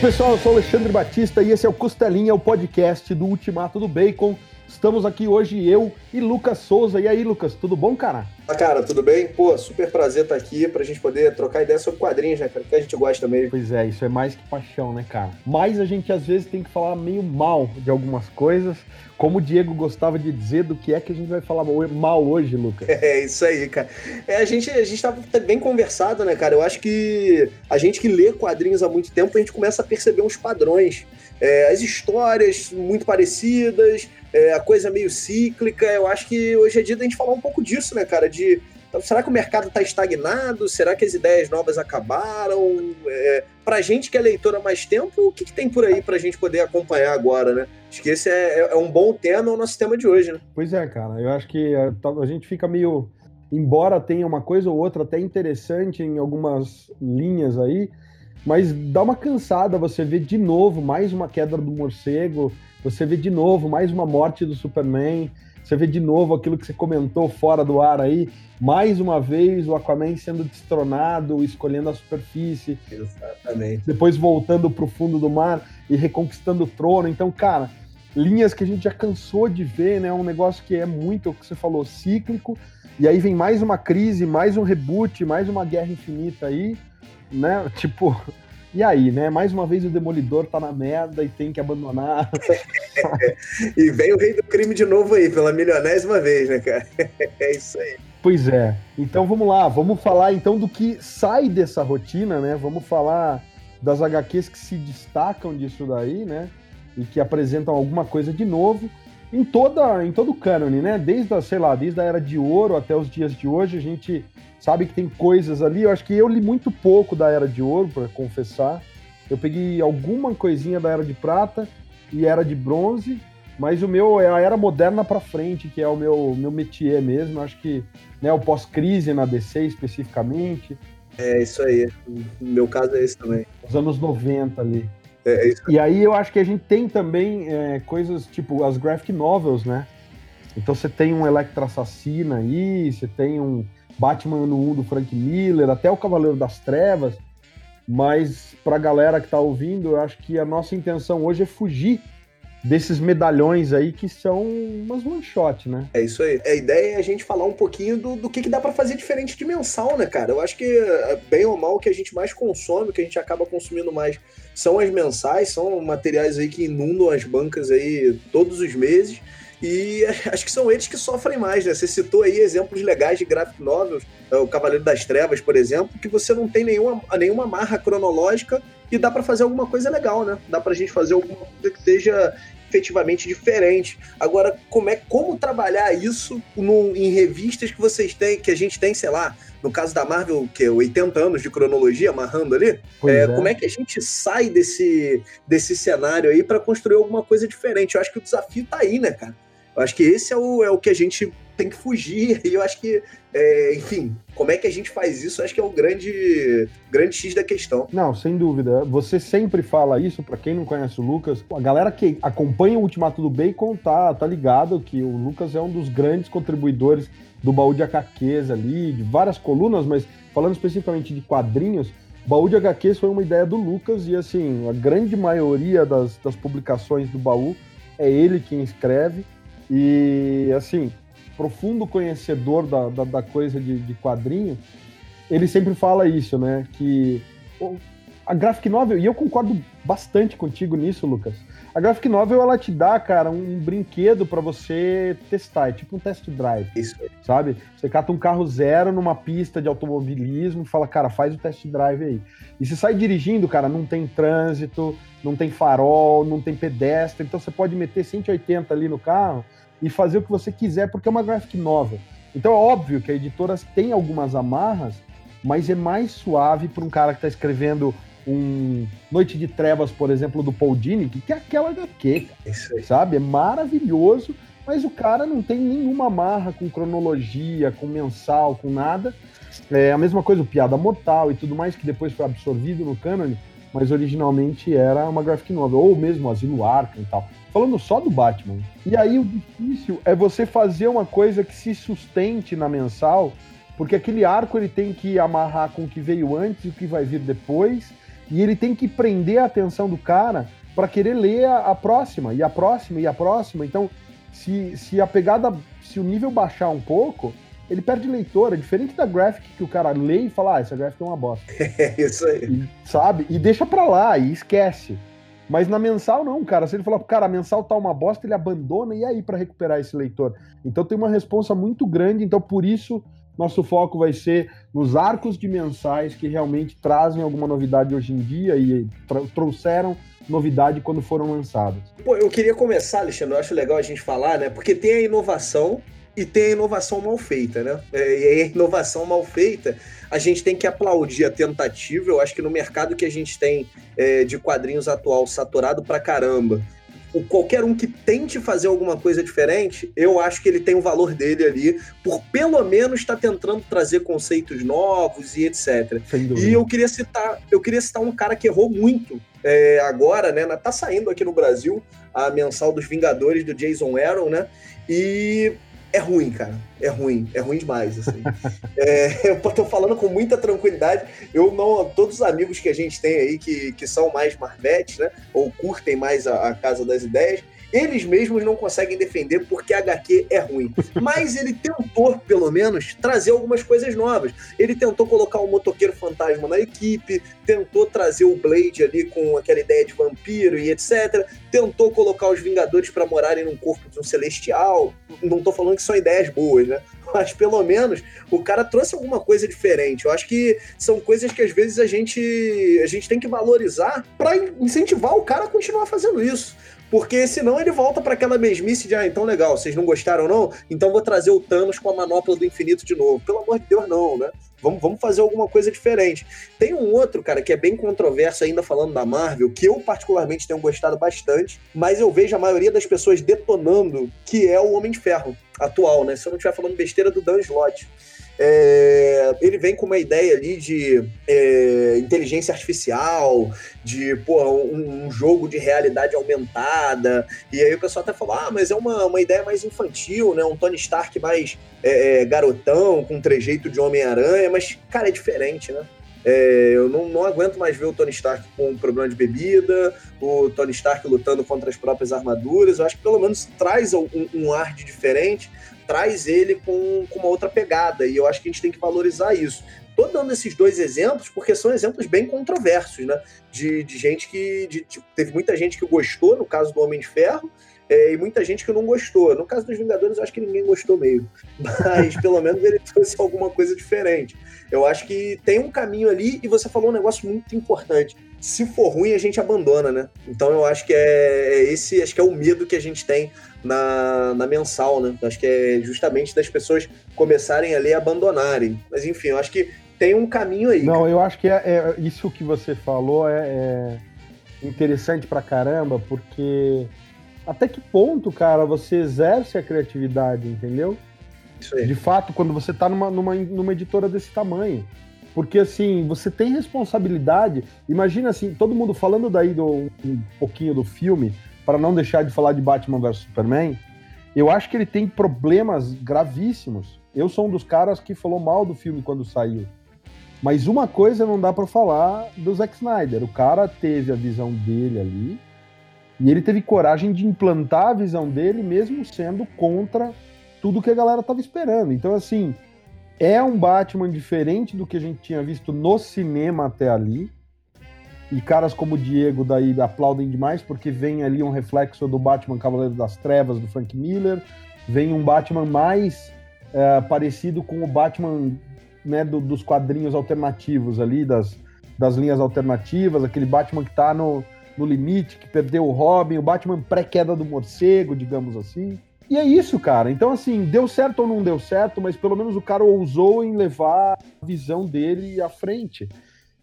Pessoal, eu sou Alexandre Batista e esse é o Costelinha, o podcast do Ultimato do Bacon. Estamos aqui hoje eu e Lucas Souza. E aí, Lucas, tudo bom, cara? Ah, cara, tudo bem? Pô, super prazer estar aqui pra gente poder trocar ideia sobre quadrinhos, né, cara? Que a gente gosta também. Pois é, isso é mais que paixão, né, cara? Mas a gente às vezes tem que falar meio mal de algumas coisas. Como o Diego gostava de dizer, do que é que a gente vai falar mal hoje, Lucas? É, isso aí, cara. É, a gente, a gente tá bem conversado, né, cara? Eu acho que a gente que lê quadrinhos há muito tempo, a gente começa a perceber uns padrões. É, as histórias muito parecidas, é, a coisa meio cíclica. Eu acho que hoje é dia da gente falar um pouco disso, né, cara? De então, será que o mercado está estagnado? Será que as ideias novas acabaram? É, para gente que é leitora há mais tempo, o que, que tem por aí para a gente poder acompanhar agora, né? Acho que esse é, é, é um bom tema, o nosso tema de hoje, né? Pois é, cara. Eu acho que a, a gente fica meio. Embora tenha uma coisa ou outra até interessante em algumas linhas aí, mas dá uma cansada você ver de novo mais uma queda do morcego, você vê de novo mais uma morte do Superman, você vê de novo aquilo que você comentou fora do ar aí, mais uma vez o Aquaman sendo destronado, escolhendo a superfície. Exatamente. Depois voltando para o fundo do mar e reconquistando o trono. Então, cara, linhas que a gente já cansou de ver, né? Um negócio que é muito, o que você falou, cíclico. E aí vem mais uma crise, mais um reboot, mais uma guerra infinita aí, né? Tipo, e aí, né? Mais uma vez o Demolidor tá na merda e tem que abandonar. e vem o rei do crime de novo aí, pela milionésima vez, né, cara? É isso aí. Pois é. Então vamos lá, vamos falar então do que sai dessa rotina, né? Vamos falar das HQs que se destacam disso daí, né? E que apresentam alguma coisa de novo em toda em todo o cânone, né? Desde a, sei lá, desde a era de ouro até os dias de hoje, a gente sabe que tem coisas ali. Eu acho que eu li muito pouco da Era de Ouro, para confessar. Eu peguei alguma coisinha da Era de Prata e Era de Bronze, mas o meu é a Era Moderna para frente, que é o meu, meu métier mesmo. Eu acho que né, o pós-crise na DC especificamente. É isso aí. No meu caso é esse também. Os anos 90 ali. É, é. E aí eu acho que a gente tem também é, coisas tipo as graphic novels, né? Então você tem um Electra Assassina aí, você tem um Batman no 1 do Frank Miller, até o Cavaleiro das Trevas. Mas para a galera que está ouvindo, eu acho que a nossa intenção hoje é fugir desses medalhões aí que são umas one shot, né? É isso aí. A ideia é a gente falar um pouquinho do, do que, que dá para fazer diferente de mensal, né, cara? Eu acho que, é, bem ou mal, o que a gente mais consome, o que a gente acaba consumindo mais são as mensais, são materiais aí que inundam as bancas aí todos os meses. E acho que são eles que sofrem mais, né? Você citou aí exemplos legais de graphic novels, é, o Cavaleiro das Trevas, por exemplo, que você não tem nenhuma, nenhuma marra cronológica e dá para fazer alguma coisa legal, né? Dá pra gente fazer alguma coisa que seja efetivamente diferente. Agora, como é como trabalhar isso no, em revistas que vocês têm, que a gente tem, sei lá, no caso da Marvel, que é 80 anos de cronologia amarrando ali, é, é. como é que a gente sai desse, desse cenário aí para construir alguma coisa diferente? Eu acho que o desafio tá aí, né, cara? Eu acho que esse é o, é o que a gente tem que fugir. E eu acho que, é, enfim, como é que a gente faz isso? Acho que é o grande, grande X da questão. Não, sem dúvida. Você sempre fala isso, para quem não conhece o Lucas. A galera que acompanha o Ultimato do Bacon tá, tá ligado que o Lucas é um dos grandes contribuidores do baú de HQs ali, de várias colunas, mas falando especificamente de quadrinhos, baú de HQs foi uma ideia do Lucas e assim, a grande maioria das, das publicações do baú é ele quem escreve. E, assim, profundo conhecedor da, da, da coisa de, de, quadrinho, ele sempre fala isso, né? Que a graphic novel, e eu concordo bastante contigo nisso, Lucas. A graphic novel, ela te dá, cara, um brinquedo para você testar, é tipo um test drive. Isso. Sabe? Você cata um carro zero numa pista de automobilismo e fala, cara, faz o test drive aí. E você sai dirigindo, cara, não tem trânsito, não tem farol, não tem pedestre, então você pode meter 180 ali no carro e fazer o que você quiser, porque é uma graphic novel. Então é óbvio que a editora tem algumas amarras, mas é mais suave para um cara que está escrevendo um Noite de Trevas, por exemplo, do Paul Dini, que é aquela HQ, sabe? É maravilhoso, mas o cara não tem nenhuma amarra com cronologia, com mensal, com nada. É a mesma coisa, o Piada Mortal e tudo mais, que depois foi absorvido no cânone, mas originalmente era uma graphic novel, ou mesmo Asilo Arkham e tal falando só do Batman. E aí o difícil é você fazer uma coisa que se sustente na mensal, porque aquele arco ele tem que amarrar com o que veio antes e o que vai vir depois, E ele tem que prender a atenção do cara para querer ler a, a, próxima, e a próxima, e a próxima. Então, se, se a pegada, se o nível baixar um pouco, ele perde leitor. É diferente da graphic que o cara lê e fala, ah, essa graphic é uma bosta. É isso aí. E, sabe? E deixa pra lá, e esquece. Mas na mensal não, cara. Se ele falar, cara, a mensal tá uma bosta, ele abandona e aí para recuperar esse leitor. Então tem uma responsa muito grande, então por isso nosso foco vai ser nos arcos de mensais que realmente trazem alguma novidade hoje em dia e trouxeram novidade quando foram lançados. Pô, eu queria começar, Alexandre, eu acho legal a gente falar, né? Porque tem a inovação e tem a inovação mal feita, né? É, e a inovação mal feita, a gente tem que aplaudir a tentativa. Eu acho que no mercado que a gente tem é, de quadrinhos atual saturado pra caramba, qualquer um que tente fazer alguma coisa diferente, eu acho que ele tem o valor dele ali, por pelo menos estar tá tentando trazer conceitos novos e etc. E eu queria citar, eu queria citar um cara que errou muito é, agora, né? Tá saindo aqui no Brasil a mensal dos Vingadores do Jason Aaron, né? E é ruim, cara. É ruim. É ruim demais, assim. é, eu tô falando com muita tranquilidade. Eu não. Todos os amigos que a gente tem aí que, que são mais Marvetes, né? Ou curtem mais a, a Casa das Ideias, eles mesmos não conseguem defender porque a HQ é ruim. Mas ele tentou, pelo menos, trazer algumas coisas novas. Ele tentou colocar o motoqueiro fantasma na equipe, tentou trazer o Blade ali com aquela ideia de vampiro e etc. Tentou colocar os Vingadores para morarem num corpo de um celestial. Não tô falando que são ideias boas, né? mas pelo menos o cara trouxe alguma coisa diferente. Eu acho que são coisas que às vezes a gente, a gente tem que valorizar para incentivar o cara a continuar fazendo isso. Porque senão ele volta para aquela mesmice de, ah, então legal, vocês não gostaram não? Então vou trazer o Thanos com a manopla do infinito de novo. Pelo amor de Deus, não, né? Vamos, vamos fazer alguma coisa diferente. Tem um outro, cara, que é bem controverso ainda falando da Marvel, que eu particularmente tenho gostado bastante, mas eu vejo a maioria das pessoas detonando, que é o Homem de Ferro atual, né? Se eu não estiver falando besteira do Dan Slott. É, ele vem com uma ideia ali de é, inteligência artificial, de porra, um, um, jogo de realidade aumentada. E aí o pessoal até falou: ah, mas é uma, uma ideia mais infantil, né? Um Tony Stark mais é, é garotão, com um trejeito de Homem-Aranha, mas, cara, é diferente, né? É, eu não, não, aguento mais ver o Tony Stark com um problema de bebida, o Tony Stark lutando contra as próprias armaduras. Eu acho que pelo menos traz um, um ar de diferente traz ele com, com uma outra pegada, e eu acho que a gente tem que valorizar isso. Tô dando esses dois exemplos porque são exemplos bem controversos, né? De, de gente que. De, de, teve muita gente que gostou, no caso do Homem de Ferro, é, e muita gente que não gostou. No caso dos Vingadores, eu acho que ninguém gostou mesmo. Mas pelo menos ele trouxe alguma coisa diferente. Eu acho que tem um caminho ali, e você falou um negócio muito importante. Se for ruim, a gente abandona, né? Então eu acho que é, é esse, acho que é o medo que a gente tem na, na mensal, né? Acho que é justamente das pessoas começarem a ler e abandonarem. Mas enfim, eu acho que tem um caminho aí. Não, cara. eu acho que é, é, isso que você falou é, é interessante pra caramba, porque até que ponto, cara, você exerce a criatividade, entendeu? De fato, quando você tá numa, numa, numa editora desse tamanho. Porque, assim, você tem responsabilidade. Imagina, assim, todo mundo falando daí do, um pouquinho do filme, para não deixar de falar de Batman vs Superman, eu acho que ele tem problemas gravíssimos. Eu sou um dos caras que falou mal do filme quando saiu. Mas uma coisa não dá para falar do Zack Snyder. O cara teve a visão dele ali e ele teve coragem de implantar a visão dele, mesmo sendo contra tudo que a galera tava esperando. Então, assim, é um Batman diferente do que a gente tinha visto no cinema até ali. E caras como o Diego daí aplaudem demais, porque vem ali um reflexo do Batman Cavaleiro das Trevas, do Frank Miller, vem um Batman mais é, parecido com o Batman né, do, dos quadrinhos alternativos ali, das, das linhas alternativas, aquele Batman que tá no, no limite, que perdeu o Robin, o Batman pré-queda do morcego, digamos assim. E é isso, cara. Então, assim, deu certo ou não deu certo, mas pelo menos o cara ousou em levar a visão dele à frente.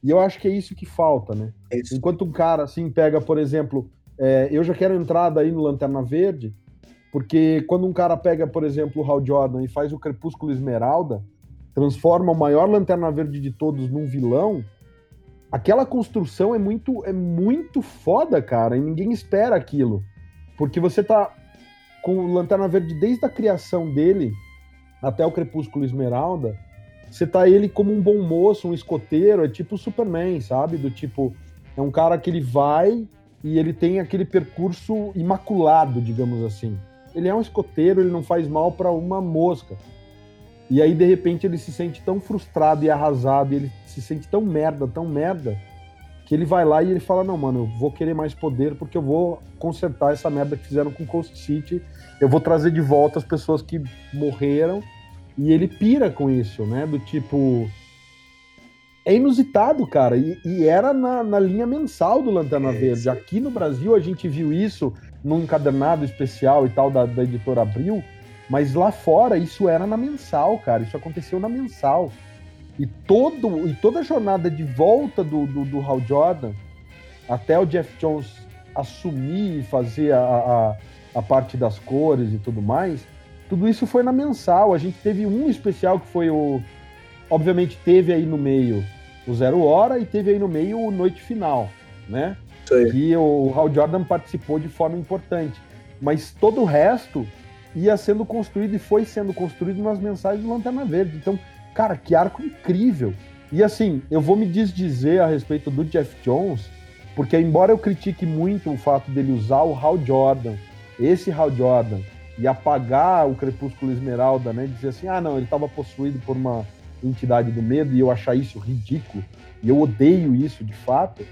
E eu acho que é isso que falta, né? É Enquanto um cara, assim, pega, por exemplo, é, eu já quero entrar daí no Lanterna Verde, porque quando um cara pega, por exemplo, o Hal Jordan e faz o Crepúsculo Esmeralda, transforma o maior Lanterna Verde de todos num vilão, aquela construção é muito, é muito foda, cara, e ninguém espera aquilo. Porque você tá com Lanterna Verde desde a criação dele até o Crepúsculo Esmeralda, você tá ele como um bom moço, um escoteiro, é tipo o Superman, sabe? Do tipo, é um cara que ele vai e ele tem aquele percurso imaculado, digamos assim. Ele é um escoteiro, ele não faz mal para uma mosca. E aí, de repente, ele se sente tão frustrado e arrasado, e ele se sente tão merda, tão merda, que ele vai lá e ele fala: Não, mano, eu vou querer mais poder porque eu vou consertar essa merda que fizeram com Coast City, eu vou trazer de volta as pessoas que morreram. E ele pira com isso, né? Do tipo. É inusitado, cara. E, e era na, na, linha mensal do Lanterna é, Verde. Aqui no Brasil a gente viu isso num encadernado especial e tal da, da editora Abril mas lá fora, isso era na mensal, cara. Isso aconteceu na mensal. E, todo, e toda a jornada de volta do, do, do Hal Jordan, até o Jeff Jones assumir e fazer a, a, a, parte das cores e tudo mais, tudo isso foi na mensal. A gente teve um especial que foi o. Obviamente, teve aí no meio o Zero Hora e teve aí no meio o Noite Final, né? Que o Hal Jordan participou de forma importante. Mas todo o resto ia sendo construído e foi sendo construído nas mensagens do Lanterna Verde. Então, cara, que arco incrível. E assim, eu vou me desdizer a respeito do Jeff Jones, porque embora eu critique muito o fato dele usar o Hal Jordan, esse Hal Jordan, e apagar o Crepúsculo Esmeralda, né? Dizer assim, ah, não, ele estava possuído por uma entidade do medo e eu achar isso ridículo, e eu odeio isso de fato,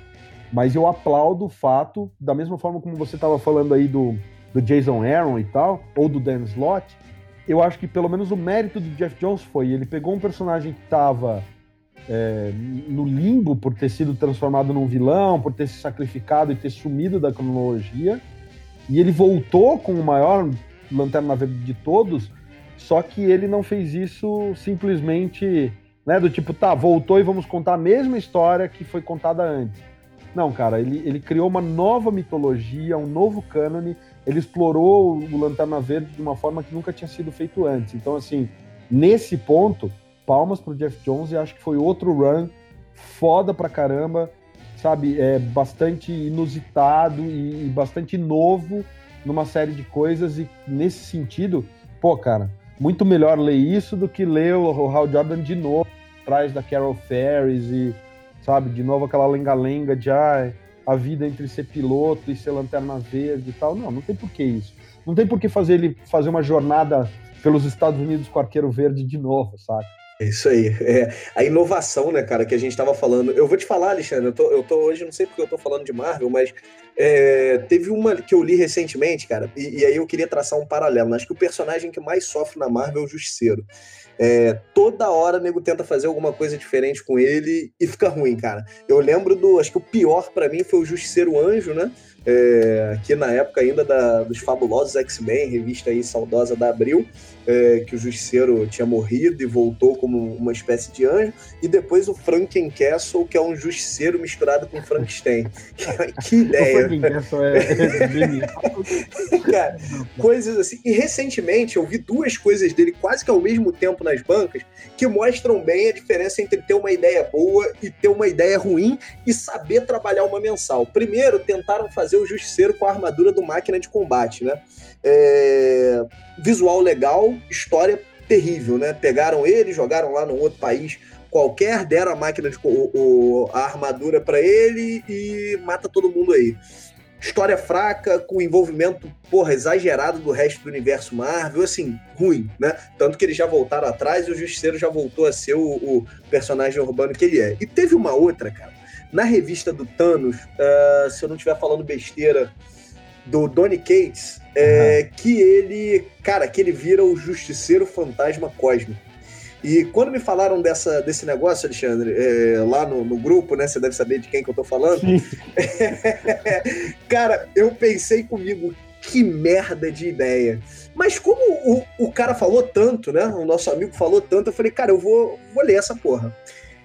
mas eu aplaudo o fato, da mesma forma como você estava falando aí do, do Jason Aaron e tal, ou do Dan Slott, eu acho que pelo menos o mérito do Jeff Jones foi ele pegou um personagem que estava é, no limbo por ter sido transformado num vilão, por ter se sacrificado e ter sumido da cronologia, e ele voltou com o maior lanterna verde de todos, só que ele não fez isso simplesmente, né, do tipo, tá, voltou e vamos contar a mesma história que foi contada antes. Não, cara, ele, ele criou uma nova mitologia, um novo cânone, ele explorou o Lanterna Verde de uma forma que nunca tinha sido feito antes. Então, assim, nesse ponto, palmas pro Jeff Jones e acho que foi outro run foda pra caramba, sabe? É bastante inusitado e, e bastante novo numa série de coisas e nesse sentido, pô, cara, muito melhor ler isso do que ler o, Hal Jordan de novo, atrás da Carol Ferris e, sabe, de novo aquela lenga-lenga de, ah, a vida entre ser piloto e ser lanterna verde e tal. Não, não tem por que isso. Não tem por que fazer ele fazer uma jornada pelos Estados Unidos com arqueiro verde de novo, sabe? É isso aí. É a inovação, né, cara, que a gente tava falando. Eu vou te falar, Alexandre, eu tô, eu tô hoje, não sei porque eu tô falando de Marvel, mas é, teve uma que eu li recentemente, cara, e, e, aí eu queria traçar um paralelo. Acho que o personagem que mais sofre na Marvel é o Justiceiro. É, toda hora o nego tenta fazer alguma coisa diferente com ele e fica ruim, cara. Eu lembro do. Acho que o pior para mim foi o Justiceiro Anjo, né? É, na época ainda da, dos fabulosos X-Men, revista aí saudosa da Abril, é, que o Justiceiro tinha morrido e voltou como uma espécie de anjo, e depois o Franken Castle, que é um Justiceiro misturado com Frankenstein. que ideia! O é, é Cara, coisas assim. E recentemente eu vi duas coisas dele quase que ao mesmo tempo nas bancas que mostram bem a diferença entre ter uma ideia boa e ter uma ideia ruim e saber trabalhar uma mensal. Primeiro, tentaram fazer fazer o Justiceiro com a armadura do máquina de combate, né? É... Visual legal, história terrível, né? Pegaram ele, jogaram lá num outro país qualquer, deram a máquina de o, o a armadura para ele e mata todo mundo aí. História fraca, com envolvimento, porra, exagerado do resto do universo Marvel, assim, ruim, né? Tanto que eles já voltaram atrás e o Justiceiro já voltou a ser o, o personagem urbano que ele é. E teve uma outra, cara, na revista do Thanos, uh, se eu não estiver falando besteira, do Donny Cates, é, uhum. que ele, cara, que ele vira o Justiceiro Fantasma Cósmico. E quando me falaram dessa, desse negócio, Alexandre, é, lá no, no, grupo, né? Você deve saber de quem que eu tô falando. cara, eu pensei comigo, que merda de ideia. Mas como o, o cara falou tanto, né? O nosso amigo falou tanto, eu falei, cara, eu vou, vou ler essa porra.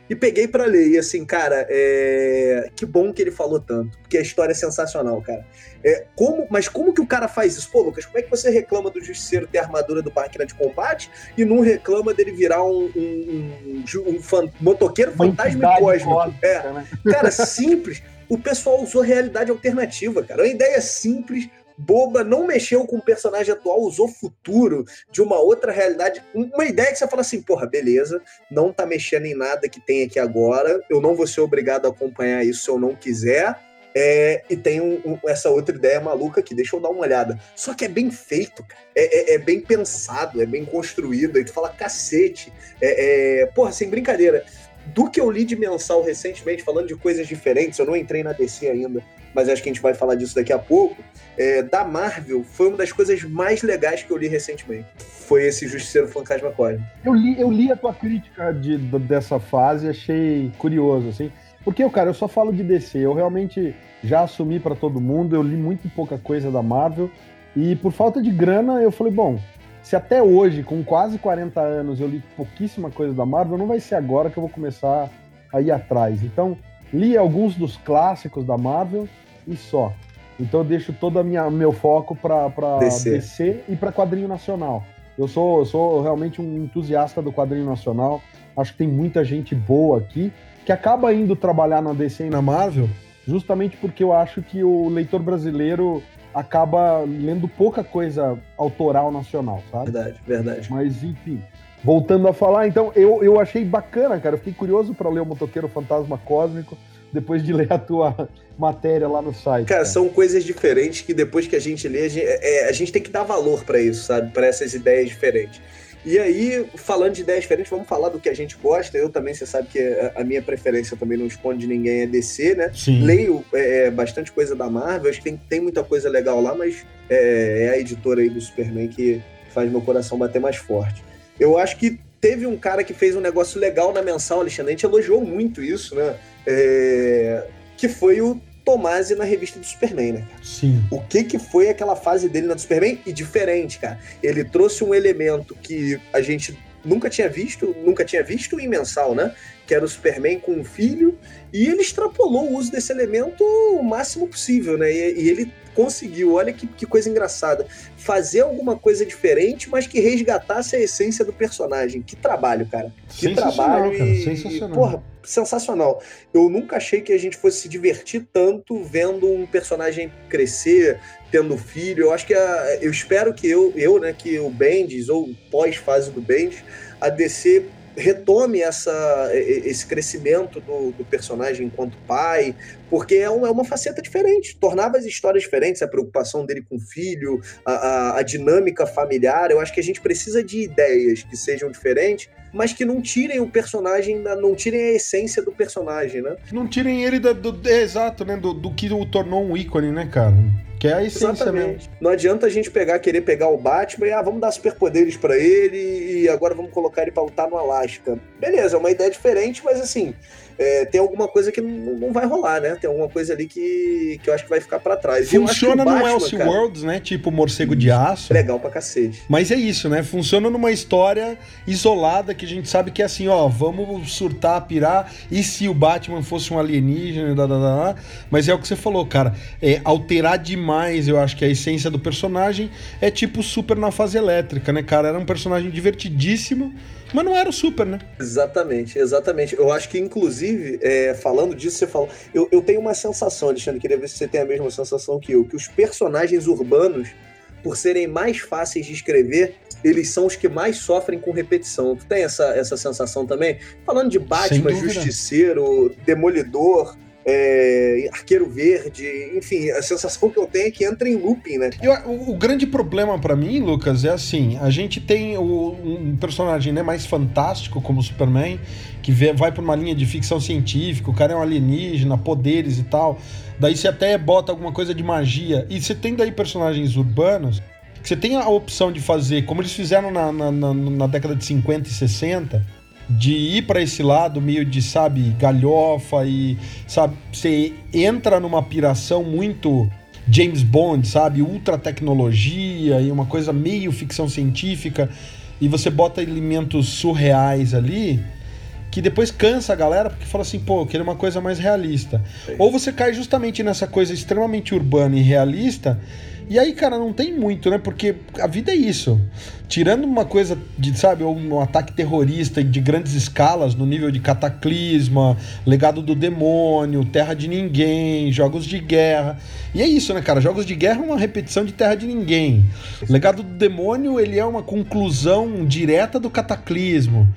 E peguei para ler. E assim, cara, é... que bom que ele falou tanto. Porque a história é sensacional, cara. É, como, mas como que o cara faz isso? Pô, Lucas, como é que você reclama do Justiceiro ter a armadura do máquina de combate e não reclama dele virar um, um, um, um fan, motoqueiro fantasma cósmico? É. Né? Cara, simples. O pessoal usou realidade alternativa, cara. Uma ideia simples boba, não mexeu com o personagem atual, usou futuro de uma outra realidade. Uma ideia que você fala assim, porra, beleza, não tá mexendo em nada que tem aqui agora, eu não vou ser obrigado a acompanhar isso se eu não quiser. É, e tem um, um, essa outra ideia maluca aqui, deixa eu dar uma olhada. Só que é bem feito, é, é, é, bem pensado, é bem construído. Aí tu fala, cacete. É, é, porra, sem brincadeira. Do que eu li de mensal recentemente, falando de coisas diferentes, eu não entrei na DC ainda, mas acho que a gente vai falar disso daqui a pouco. É, da Marvel, foi uma das coisas mais legais que eu li recentemente. Foi esse Justiceiro Fantasma Cósmico. Eu li, eu li a tua crítica de, dessa fase, achei curioso, assim. Porque, cara, eu só falo de DC. Eu realmente já assumi para todo mundo, eu li muito pouca coisa da Marvel. E por falta de grana, eu falei, bom, se até hoje, com quase 40 anos, eu li pouquíssima coisa da Marvel, não vai ser agora que eu vou começar a ir atrás. Então, li alguns dos clássicos da Marvel e só. Então eu deixo todo o meu foco para DC. DC e para quadrinho nacional. Eu sou, eu sou realmente um entusiasta do quadrinho nacional. Acho que tem muita gente boa aqui que acaba indo trabalhar na DC e na Marvel justamente porque eu acho que o leitor brasileiro acaba lendo pouca coisa autoral nacional, sabe? Verdade, verdade. Mas, enfim, voltando a falar, então, eu, eu achei bacana, cara. Eu fiquei curioso para ler o Motoqueiro Fantasma Cósmico depois de ler a tua matéria lá no site. Cara, cara. são coisas diferentes que depois que a gente lê, a gente, é, a gente tem que dar valor para isso, sabe? Para essas ideias diferentes. E aí, falando de ideias diferentes, vamos falar do que a gente gosta. Eu também, você sabe que a minha preferência também não esconde ninguém é DC, né? Sim. Leio é, é, bastante coisa da Marvel, acho que tem, tem muita coisa legal lá, mas é, é a editora aí do Superman que faz meu coração bater mais forte. Eu acho que teve um cara que fez um negócio legal na mensal, Alexandre, a gente elogiou muito isso, né? É, que foi o Tomasi na revista do Superman, né, cara? Sim. O que que foi aquela fase dele na do Superman? E diferente, cara. Ele trouxe um elemento que a gente nunca tinha visto, nunca tinha visto em mensal, né? Que era o Superman com um filho, e ele extrapolou o uso desse elemento o máximo possível, né? E, e ele conseguiu, olha que, que, coisa engraçada, fazer alguma coisa diferente, mas que resgatasse a essência do personagem. Que trabalho, cara. Que trabalho cara. e, Sensacional. porra, sensacional. Eu nunca achei que a gente fosse se divertir tanto vendo um personagem crescer, tendo filho. Eu acho que a, eu espero que eu, eu, né, que o Bendis ou pós-fase do Bendis, a DC retome essa, esse crescimento do, do, personagem enquanto pai, porque é uma, é uma, faceta diferente, tornava as histórias diferentes, a preocupação dele com o filho, a, a, a, dinâmica familiar. Eu acho que a gente precisa de ideias que sejam diferentes, mas que não tirem o personagem, não tirem a essência do personagem, né? Não tirem ele do, do é, exato, né? Do, do que o tornou um ícone, né, cara? Que é a essência Exatamente. mesmo. Não adianta a gente pegar, querer pegar o Batman e ah, vamos dar superpoderes para ele e agora vamos colocar ele pra lutar no Alasca. Beleza, é uma ideia diferente, mas assim, é, tem alguma coisa que não, não, vai rolar, né? Tem alguma coisa ali que, que eu acho que vai ficar para trás. Funciona no Elseworlds, né? Tipo Morcego de Aço. Legal pra cacete. Mas é isso, né? Funciona numa história isolada que a gente sabe que é assim, ó, vamos surtar, pirar, e se o Batman fosse um alienígena, da, da, da, mas é o que você falou, cara, é alterar demais, eu acho que a essência do personagem é tipo super na fase elétrica, né, cara? Era um personagem divertidíssimo, mas não era o Super, né? Exatamente, exatamente. Eu acho que, inclusive, é, falando disso, você falou. Eu, eu tenho uma sensação, Alexandre, queria ver se você tem a mesma sensação que eu, que os personagens urbanos, por serem mais fáceis de escrever, eles são os que mais sofrem com repetição. Tu tem essa, essa sensação também? Falando de Batman, Justiceiro, Demolidor é, Arqueiro Verde, enfim, a sensação que eu tenho é que entra em looping, né? Eu, o, grande problema para mim, Lucas, é assim: a gente tem o, um personagem né, mais fantástico como o Superman, que vê, vai por uma linha de ficção científica, o cara é um alienígena, poderes e tal. Daí você até bota alguma coisa de magia. E você tem daí personagens urbanos que você tem a opção de fazer, como eles fizeram na, na, na, na década de 50 e 60 de ir para esse lado meio de, sabe, galhofa e, sabe, você entra numa piração muito James Bond, sabe, ultra tecnologia e uma coisa meio ficção científica e você bota elementos surreais ali que depois cansa a galera porque fala assim, pô, eu quero uma coisa mais realista. Sim. Ou você cai justamente nessa coisa extremamente urbana e realista E aí, cara, não tem muito, né? Porque a vida é isso. Tirando uma coisa de, sabe, um ataque terrorista de grandes escalas, no nível de cataclisma, legado do demônio, terra de ninguém, jogos de guerra. E é isso, né, cara? Jogos de guerra é uma repetição de terra de ninguém. Legado do demônio, ele é uma conclusão direta do cataclismo.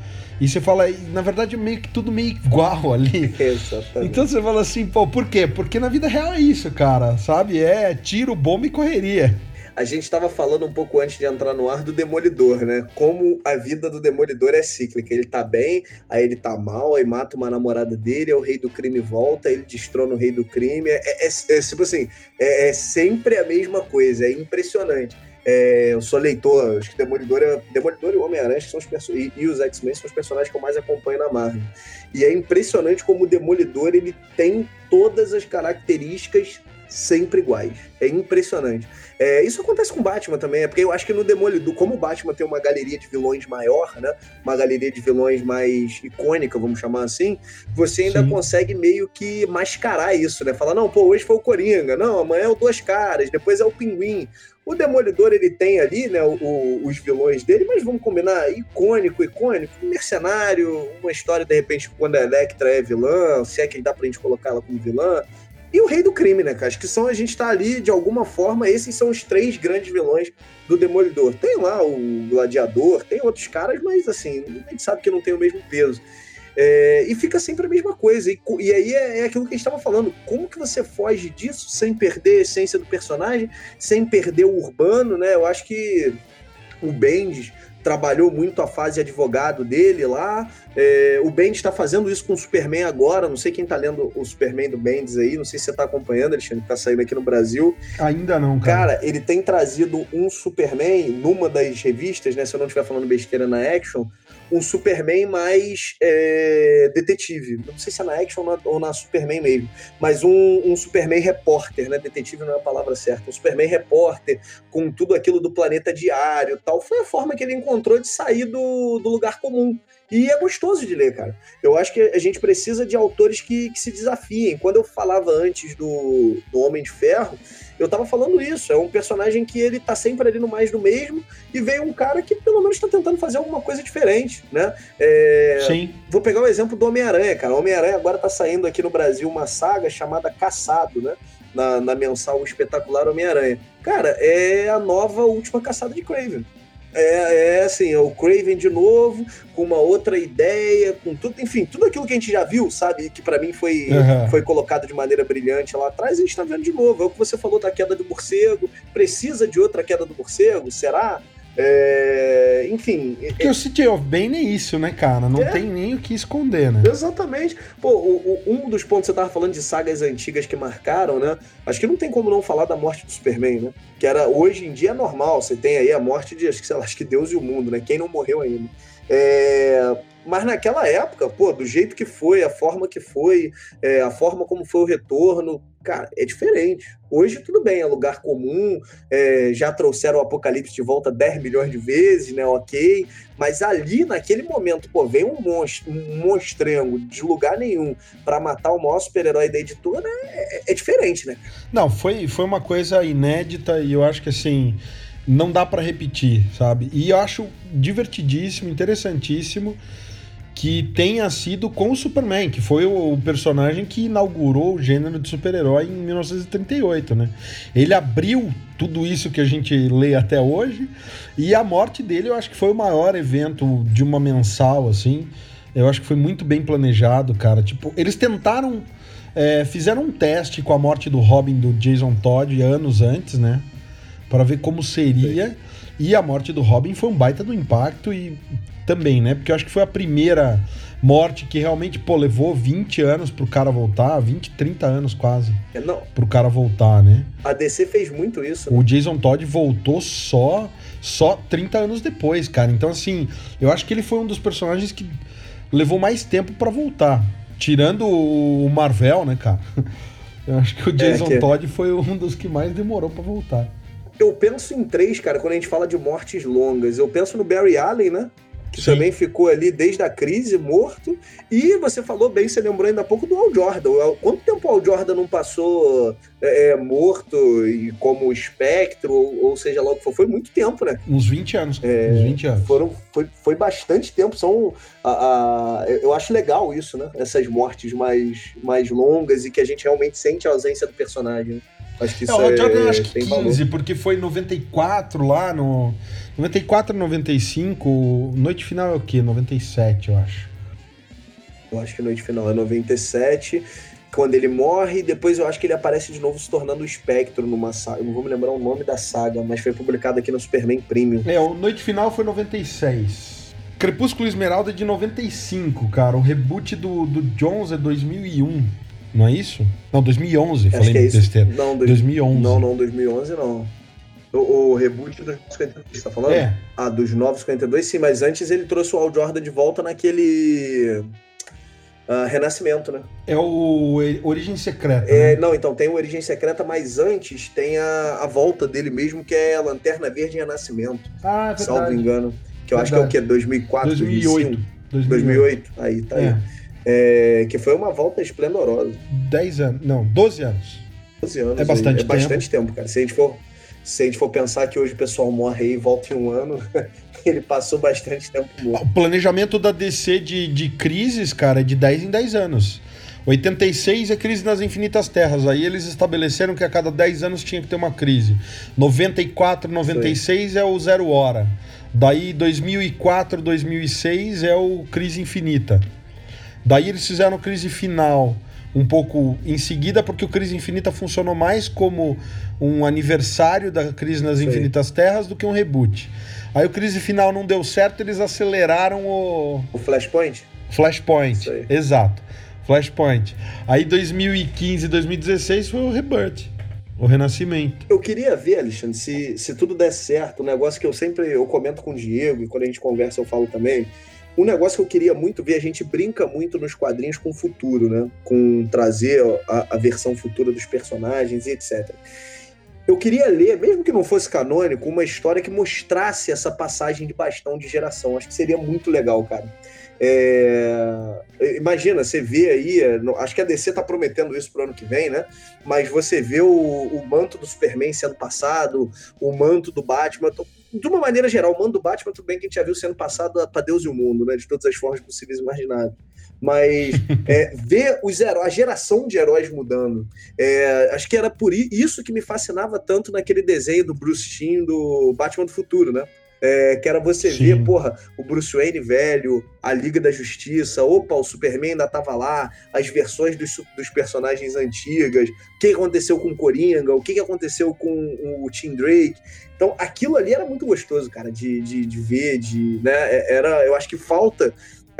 E você fala, na verdade, meio que tudo meio igual ali. Exatamente. Então você fala assim, pô, por quê? Porque na vida real é isso, cara, sabe? É tiro, bomba e correria. A gente estava falando um pouco antes de entrar no ar do Demolidor, né? Como a vida do Demolidor é cíclica. Ele tá bem, aí ele tá mal, aí mata uma namorada dele, é o rei do crime volta, ele destrona o rei do crime. É, é, é, é tipo assim, é, é sempre a mesma coisa, é impressionante. É, eu sou leitor, acho que Demolidor, é, Demolidor e Homem-Aranha são os e, e os X-Men são os personagens que eu mais acompanho na Marvel. E é impressionante como o Demolidor ele tem todas as características sempre iguais. É impressionante. É, isso acontece com Batman também, é porque eu acho que no Demolidor, como o Batman tem uma galeria de vilões maior, né? Uma galeria de vilões mais icônica, vamos chamar assim, você ainda Sim. consegue meio que mascarar isso, né? Falar, não, pô, hoje foi o Coringa, não, amanhã é o Duas Caras, depois é o Pinguim. O Demolidor, ele tem ali, né, o, o, os vilões dele, mas vamos combinar, icônico, icônico, mercenário, uma história, de repente, quando a Electra é vilã, se é que dá pra gente colocar ela como vilã, e o Rei do Crime, né, cara? Acho que são, a gente tá ali, de alguma forma, esses são os três grandes vilões do Demolidor. Tem lá o Gladiador, tem outros caras, mas assim, a gente sabe que não tem o mesmo peso. É, e fica sempre a mesma coisa. E, e aí é, é, aquilo que a gente estava falando. Como que você foge disso sem perder a essência do personagem, sem perder o urbano, né? Eu acho que o Bendis trabalhou muito a fase advogado dele lá. É, o Bendis está fazendo isso com o Superman agora. Não sei quem está lendo o Superman do Bendis aí. Não sei se você está acompanhando, Alexandre, que tá saindo aqui no Brasil. Ainda não, cara. Cara, ele tem trazido um Superman numa das revistas, né? Se eu não estiver falando besteira na Action, um Superman mais é, detetive. Não sei se é na Action ou na, ou na Superman mesmo, mas um, um, Superman repórter, né? Detetive não é a palavra certa. Um Superman repórter, com tudo aquilo do planeta diário tal. Foi a forma que ele encontrou de sair do, do lugar comum. E é gostoso de ler, cara. Eu acho que a gente precisa de autores que, que se desafiem. Quando eu falava antes do, do Homem de Ferro, eu tava falando isso. É um personagem que ele tá sempre ali no mais do mesmo, e veio um cara que pelo menos tá tentando fazer alguma coisa diferente, né? É... Sim. Vou pegar o um exemplo do Homem-Aranha, cara. O Homem-Aranha agora tá saindo aqui no Brasil uma saga chamada Caçado, né? Na, na mensal espetacular Homem-Aranha. Cara, é a nova última caçada de Craven. É, é assim, é o Craven de novo, com uma outra ideia, com tudo, enfim, tudo aquilo que a gente já viu, sabe? Que para mim foi, uhum. foi colocado de maneira brilhante lá atrás, a gente tá vendo de novo. É o que você falou da queda do morcego. Precisa de outra queda do morcego? Será? É, enfim. Porque é, o City of Bane é isso, né, cara? Não é, tem nem o que esconder, né? Exatamente. Pô, o, o, um dos pontos você tava falando de sagas antigas que marcaram, né? Acho que não tem como não falar da morte do Superman, né? Que era hoje em dia é normal. Você tem aí a morte de, acho que, sei lá, acho que Deus e o mundo, né? Quem não morreu ainda. É, mas naquela época, pô, do jeito que foi, a forma que foi, é, a forma como foi o retorno, cara, é diferente. Hoje tudo bem, é lugar comum, é, já trouxeram o Apocalipse de volta 10 milhões de vezes, né? Ok. Mas ali, naquele momento, pô, vem um monstro, um monstrengo de lugar nenhum para matar o maior super-herói da editora, é, é, diferente, né? Não, foi, foi uma coisa inédita e eu acho que assim não dá para repetir, sabe? E eu acho divertidíssimo, interessantíssimo que tenha sido com o Superman, que foi o, personagem que inaugurou o gênero de super-herói em 1938, né? Ele abriu tudo isso que a gente lê até hoje, e a morte dele eu acho que foi o maior evento de uma mensal, assim. Eu acho que foi muito bem planejado, cara. Tipo, eles tentaram. É, fizeram um teste com a morte do Robin do Jason Todd anos antes, né? Para ver como seria. E a morte do Robin foi um baita do impacto e também, né? Porque eu acho que foi a primeira morte que realmente, pô, levou 20 anos pro cara voltar, 20, 30 anos quase. É, não. Pro cara voltar, né? A DC fez muito isso. Né? O Jason Todd voltou só só 30 anos depois, cara. Então assim, eu acho que ele foi um dos personagens que levou mais tempo para voltar, tirando o Marvel, né, cara? Eu acho que o é, Jason é que... Todd foi um dos que mais demorou para voltar. Eu penso em três, cara, quando a gente fala de mortes longas. Eu penso no Barry Allen, né? Que Sim. também ficou ali desde a crise, morto. E você falou bem, você lembrou ainda há pouco do Al Jordan. Quanto tempo o Al Jordan não passou é, é morto e como espectro, ou, ou, seja lá o que for? Foi muito tempo, né? Uns 20 anos. É, uns 20 anos. Foram, foi, foi bastante tempo. São, a, a, eu acho legal isso, né? Essas mortes mais, mais longas e que a gente realmente sente a ausência do personagem. Acho que isso é, o Jordan, é, acho que 15, valor. porque foi 94 lá no. 94, 95. Noite final é o quê? 97, eu acho. Eu acho que noite final é 97. Quando ele morre, depois eu acho que ele aparece de novo se tornando o Espectro numa saga. Eu não vou me lembrar o nome da saga, mas foi publicado aqui no Superman Premium. É, o Noite Final foi 96. Crepúsculo Esmeralda é de 95, cara. O reboot do, do Jones é 2001. Não é isso? Não, 2011, Acho falei que é besteira. Não, dois, 2011. Não, não, 2011 não. O, o reboot dos 52, você tá falando? É. Ah, dos 952, sim, mas antes ele trouxe o Al Jordan de volta naquele. Uh, Renascimento, né? É o Origem Secreta. É, né? Não, então tem o Origem Secreta, mas antes tem a, a volta dele mesmo, que é a Lanterna Verde em Renascimento. Ah, é verdade. Salvo engano. Que eu verdade. acho que é o quê? 2004, 2008. 2008. 2008. Aí, tá é. aí. É, que foi uma volta esplendorosa. 10 anos, não, 12 anos. 12 anos. É bastante é tempo. É bastante tempo, cara. Se a gente for, se a gente for pensar que hoje o pessoal morre e volta em um ano, ele passou bastante tempo morto. O planejamento da DC de, de crises, cara, é de 10 em 10 anos. 86 é crise nas infinitas terras. Aí eles estabeleceram que a cada 10 anos tinha que ter uma crise. 94, 96 é o zero hora. Daí 2004, 2006 é o crise infinita. Daí eles fizeram crise final um pouco em seguida, porque o Crise Infinita funcionou mais como um aniversário da Crise nas. Infinitas Terras do que um reboot. Aí o Crise Final não deu certo, eles aceleraram o. O Flashpoint? Flashpoint, exato. Flashpoint. Aí 2015 2016 foi o Rebirth. O renascimento. Eu queria ver, Alexandre, se, se tudo der certo, um negócio que eu sempre eu comento com o Diego e quando a gente conversa eu falo também, um negócio que eu queria muito ver, a gente brinca muito nos quadrinhos com o futuro, né? Com trazer a, a versão futura dos personagens e etc. Eu queria ler, mesmo que não fosse canônico, uma história que mostrasse essa passagem de bastão de geração. Acho que seria muito legal, cara. É... Imagina, você vê aí, acho que a DC tá prometendo isso pro ano que vem, né? Mas você vê o, o manto do Superman sendo passado, o manto do Batman. De uma maneira geral, o manto do Batman, tudo bem que a gente já viu sendo passado para Deus e o mundo, né? De todas as formas possíveis e imagináveis. Mas é, ver os heróis, a geração de heróis mudando. É, acho que era por isso que me fascinava tanto naquele desenho do Bruce Timm do Batman do Futuro, né? É, que era você Sim. ver, porra, o Bruce Wayne velho, a Liga da Justiça, opa, o Superman ainda tava lá, as versões dos, dos personagens antigas, o que aconteceu com o Coringa, o que aconteceu com o Tim Drake. Então, aquilo ali era muito gostoso, cara, de, de, de ver, de, né, é, era, eu acho que falta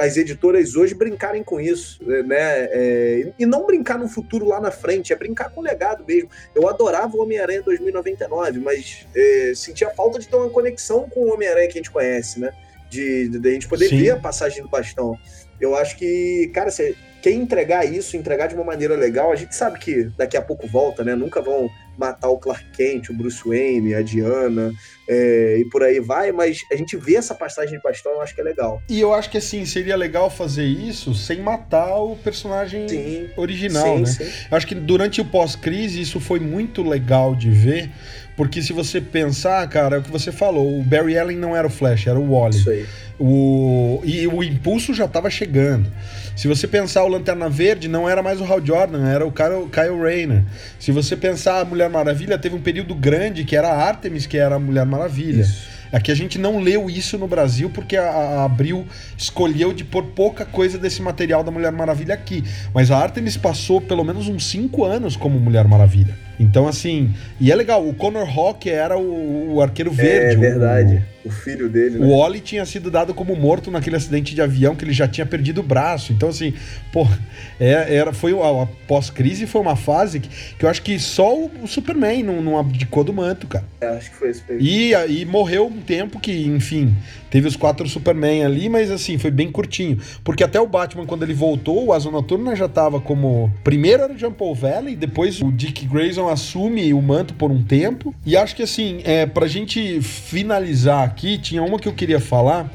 as editoras hoje brincarem com isso, né? É, e não brincar no futuro lá na frente, é brincar com o legado mesmo. Eu adorava o Homem-Aranha 2099, mas é, sentia falta de ter uma conexão com o Homem-Aranha que a gente conhece, né? De, de, de a gente poder Sim. ver a passagem do bastão. Eu acho que, cara, você quer entregar isso, entregar de uma maneira legal, a gente sabe que daqui a pouco volta, né? Nunca vão matar o Clark Kent, o Bruce Wayne, a Diana é, e por aí vai, mas a gente vê essa passagem de bastão, eu acho que é legal. E eu acho que assim, seria legal fazer isso sem matar o personagem sim, original, sim, né? Sim. Eu acho que durante o pós-crise isso foi muito legal de ver, porque se você pensar, cara, é o que você falou, o Barry Allen não era o Flash, era o Wally. Isso aí. O, e o impulso já estava chegando. Se você pensar o Lanterna Verde, não era mais o Hal Jordan, era o Kyle, Kyle Rayner. Se você pensar a Mulher Maravilha, teve um período grande que era a Artemis, que era a Mulher Maravilha. Isso. É que a gente não leu isso no Brasil porque a, a Abril escolheu de pôr pouca coisa desse material da Mulher Maravilha aqui. Mas a Artemis passou pelo menos uns 5 anos como Mulher Maravilha. Então, assim, e é legal, o Connor Hawk era o, o arqueiro verde. É verdade. O, o filho dele, né? O Oli tinha sido dado como morto naquele acidente de avião que ele já tinha perdido o braço. Então, assim, pô, é, era, foi a, a pós-crise foi uma fase que, que, eu acho que só o, Superman não, não, abdicou do manto, cara. É, acho que foi esse período. E, e morreu um tempo que, enfim, teve os quatro Superman ali, mas assim, foi bem curtinho. Porque até o Batman, quando ele voltou, o Asa Noturna já tava como. Primeiro era o Jean Paul Valley, depois o Dick Grayson assume o manto por um tempo. E acho que assim, é, pra gente finalizar aqui, tinha uma que eu queria falar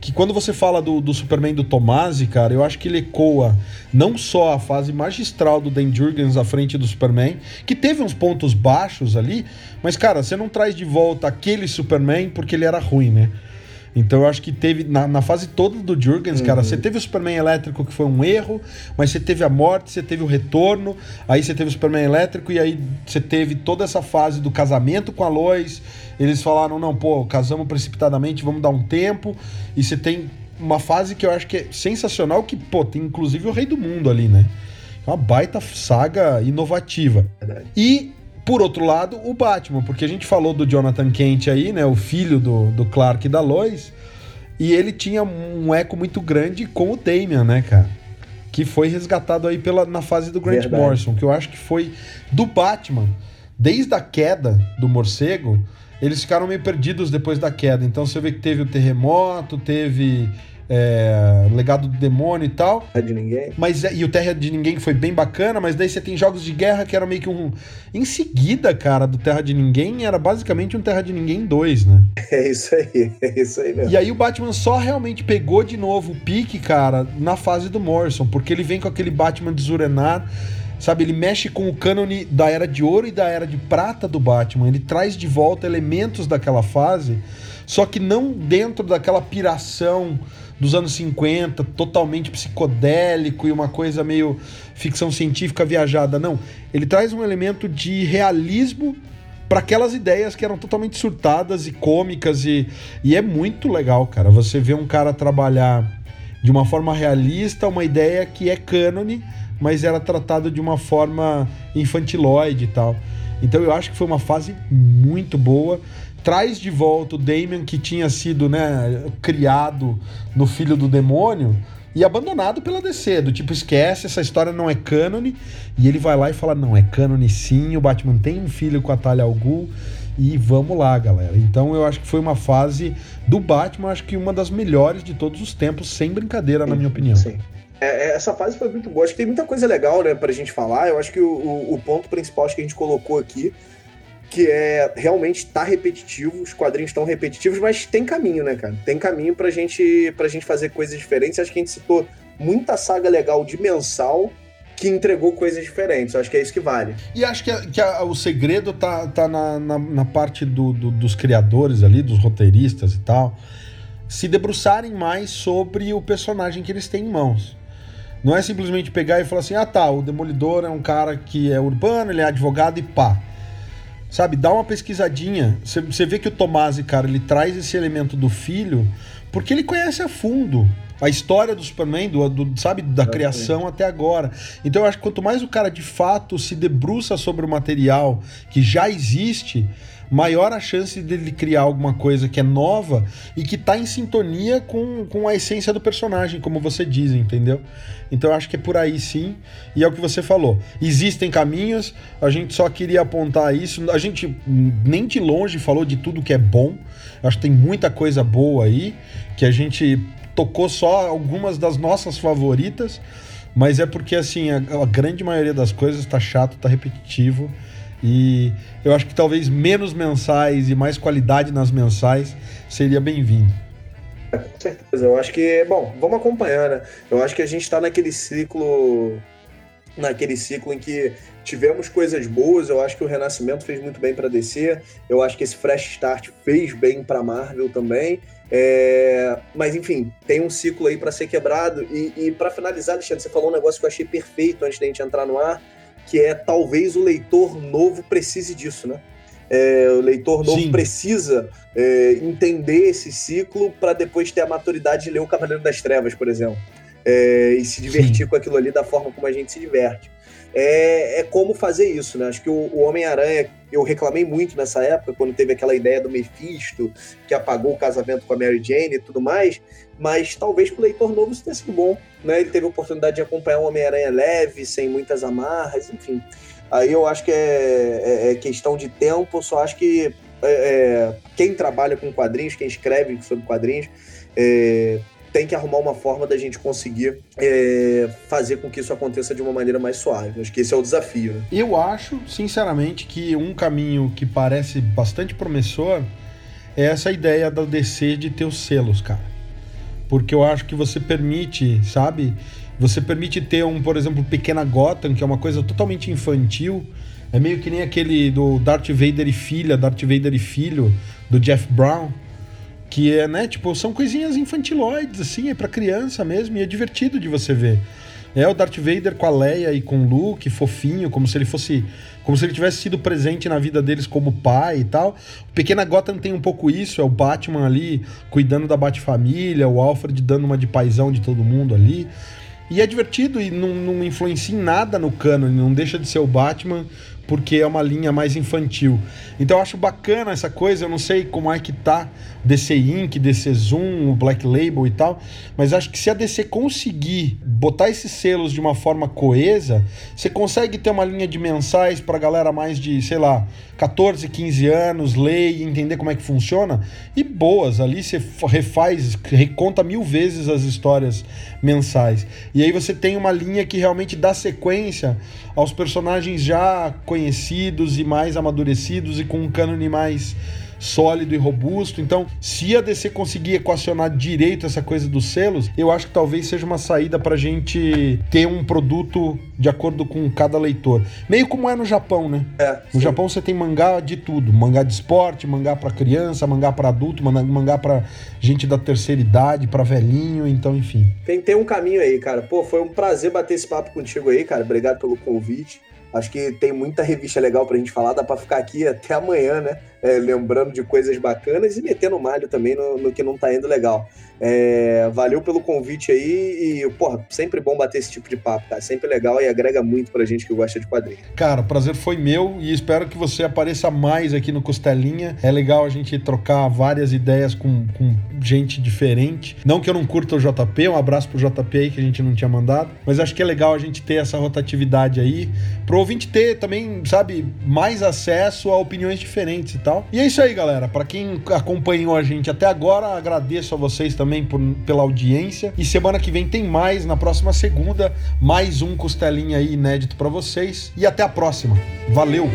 que quando você fala do, do Superman do Tomasi, cara, eu acho que ele ecoa não só a fase magistral do Dan Jurgens à frente do Superman, que teve uns pontos baixos ali, mas, cara, você não traz de volta aquele Superman porque ele era ruim, né? Então eu acho que teve, na, na fase toda do Jurgens, uhum. cara, você teve o Superman elétrico que foi um erro, mas você teve a morte, você teve o retorno, aí você teve o Superman elétrico e aí você teve toda essa fase do casamento com a Lois. Eles falaram, não, pô, casamos precipitadamente, vamos dar um tempo. E você tem uma fase que eu acho que é sensacional, que, pô, tem inclusive o Rei do Mundo ali, né? É uma baita saga inovativa. Verdade. E por outro lado, o Batman, porque a gente falou do Jonathan Kent aí, né? O filho do, do Clark e da Lois. E ele tinha um eco muito grande com o Damian, né, cara? Que foi resgatado aí pela, na fase do Grant Verdade. Morrison, que eu acho que foi do Batman. Desde a queda do morcego, eles ficaram meio perdidos depois da queda. Então você vê que teve o terremoto, teve é, Legado do Demônio e tal. Terra de Ninguém. Mas, é, e o Terra de Ninguém foi bem bacana, mas daí você tem jogos de guerra que eram meio que um. Em seguida, cara, do Terra de Ninguém, era basicamente um Terra de Ninguém 2, né? É isso aí, é isso aí mesmo. E aí o Batman só realmente pegou de novo o pique, cara, na fase do Morrison, porque ele vem com aquele Batman de Zurenar. Sabe, ele mexe com o cânone da Era de Ouro e da Era de Prata do Batman. Ele traz de volta elementos daquela fase, só que não dentro daquela piração dos anos 50, totalmente psicodélico e uma coisa meio ficção científica viajada. Não. Ele traz um elemento de realismo para aquelas ideias que eram totalmente surtadas e cômicas e, e é muito legal, cara. Você vê um cara trabalhar de uma forma realista uma ideia que é cânone, mas era tratado de uma forma infantiloide e tal. Então eu acho que foi uma fase muito boa traz de volta o Damien que tinha sido né, criado no Filho do Demônio e abandonado pela DC, do tipo, esquece, essa história não é cânone, e ele vai lá e fala, não, é cânone sim, o Batman tem um filho com a Talia al Ghul, e vamos lá, galera. Então eu acho que foi uma fase do Batman, acho que uma das melhores de todos os tempos, sem brincadeira, sim, na minha opinião. Sim. É, é, essa fase foi muito boa. Acho que tem muita coisa legal, né, pra gente falar. Eu acho que o, o, ponto principal acho que a gente colocou aqui que é realmente tá repetitivo, os quadrinhos estão repetitivos, mas tem caminho, né, cara? Tem caminho pra gente, pra gente fazer coisas diferentes. Acho que a gente citou muita saga legal de mensal que entregou coisas diferentes. Acho que é isso que vale. E acho que, a, que a, o segredo tá, tá na, na, na parte do, do, dos criadores ali, dos roteiristas e tal, se debruçarem mais sobre o personagem que eles têm em mãos. Não é simplesmente pegar e falar assim: ah tá, o Demolidor é um cara que é urbano, ele é advogado e pá. Sabe, dá uma pesquisadinha. Você vê que o Tomasi, cara, ele traz esse elemento do filho porque ele conhece a fundo a história do Superman, do, do sabe, da criação até agora. Então eu acho que quanto mais o cara de fato se debruça sobre o material que já existe, maior a chance dele criar alguma coisa que é nova e que tá em sintonia com, com a essência do personagem, como você diz, entendeu? Então eu acho que é por aí sim, e é o que você falou. Existem caminhos, a gente só queria apontar isso, a gente nem de longe falou de tudo que é bom, acho que tem muita coisa boa aí, que a gente tocou só algumas das nossas favoritas, mas é porque assim, a, a grande maioria das coisas tá chato, tá repetitivo. E eu acho que talvez menos mensais e mais qualidade nas mensais seria bem-vindo. Com certeza, eu acho que, bom, vamos acompanhar, né? Eu acho que a gente está naquele ciclo, naquele ciclo em que tivemos coisas boas. Eu acho que o Renascimento fez muito bem para DC. Eu acho que esse Fresh Start fez bem para Marvel também. É, mas enfim, tem um ciclo aí para ser quebrado. E, e para finalizar, Alexandre, você falou um negócio que eu achei perfeito antes da gente entrar no ar que é talvez o leitor novo precise disso, né? É, o leitor novo Sim. precisa é, entender esse ciclo para depois ter a maturidade de ler o Cavaleiro das Trevas, por exemplo. É, e se divertir Sim. com aquilo ali da forma como a gente se diverte. É, é como fazer isso, né? Acho que o, o Homem-Aranha, eu reclamei muito nessa época, quando teve aquela ideia do Mephisto, que apagou o casamento com a Mary Jane e tudo mais, mas talvez para o leitor novo isso tenha sido bom. Né? Ele teve a oportunidade de acompanhar um Homem-Aranha leve, sem muitas amarras, enfim. Aí eu acho que é, é, é questão de tempo, só acho que é, é quem trabalha com quadrinhos, quem escreve sobre quadrinhos, é, tem que arrumar uma forma da gente conseguir é, fazer com que isso aconteça de uma maneira mais suave. Acho que esse é o desafio. Né? Eu acho, sinceramente, que um caminho que parece bastante promissor é essa ideia da DC de ter os selos, cara. porque eu acho que você permite, sabe? Você permite ter um, por exemplo, Pequena Gotham, que é uma coisa totalmente infantil. É meio que nem aquele do Darth Vader e filha, Darth Vader e filho, do Jeff Brown. Que é, né, tipo, são coisinhas infantiloides, assim, é pra criança mesmo, e é divertido de você ver. É o Darth Vader com a Leia e com o Luke, fofinho, como se ele fosse. Como se ele tivesse sido presente na vida deles como pai e tal. O Pequena Gotham tem um pouco isso, é o Batman ali cuidando da Bat-família, o Alfred dando uma de paizão de todo mundo ali. E é divertido e não, não influencia em nada no canon, não deixa de ser o Batman porque é uma linha mais infantil. Então eu acho bacana essa coisa, eu não sei como é que tá DC Inc, DC Zoom, o Black Label e tal, mas acho que se a DC conseguir botar esses selos de uma forma coesa, você consegue ter uma linha de mensais para galera mais de, sei lá, 14, 15 anos, ler e entender como é que funciona, e boas, ali você refaz, reconta mil vezes as histórias mensais. E aí você tem uma linha que realmente dá sequência aos personagens já conhecidos e mais amadurecidos e com um cânone mais sólido e robusto. Então, se a DC conseguir equacionar direito essa coisa dos selos, eu acho que talvez seja uma saída para a gente ter um produto de acordo com cada leitor. Meio como é no Japão, né? É, no Japão você tem mangá de tudo: mangá de esporte, mangá para criança, mangá para adulto, mangá para gente da terceira idade, para velhinho, então, enfim. Tem, tem um caminho aí, cara. Pô, foi um prazer bater esse papo contigo aí, cara. Obrigado pelo convite. Acho que tem muita revista legal pra gente falar, dá pra ficar aqui até amanhã, né? É, lembrando de coisas bacanas e metendo malho também no, no que não tá indo legal. É, valeu pelo convite aí e, porra, sempre bom bater esse tipo de papo, cara. Sempre legal e agrega muito pra gente que gosta de quadrinhos. Cara, o prazer foi meu e espero que você apareça mais aqui no Costelinha. É legal a gente trocar várias ideias com, com gente diferente. Não que eu não curta o JP, um abraço pro JP aí que a gente não tinha mandado, mas acho que é legal a gente ter essa rotatividade aí, pro ouvinte ter também, sabe, mais acesso a opiniões diferentes e tal. E é isso aí, galera. Para quem acompanhou a gente até agora, agradeço a vocês também também por, pela audiência. E semana que vem tem mais, na próxima segunda, mais um costelinha aí inédito para vocês. E até a próxima. Valeu!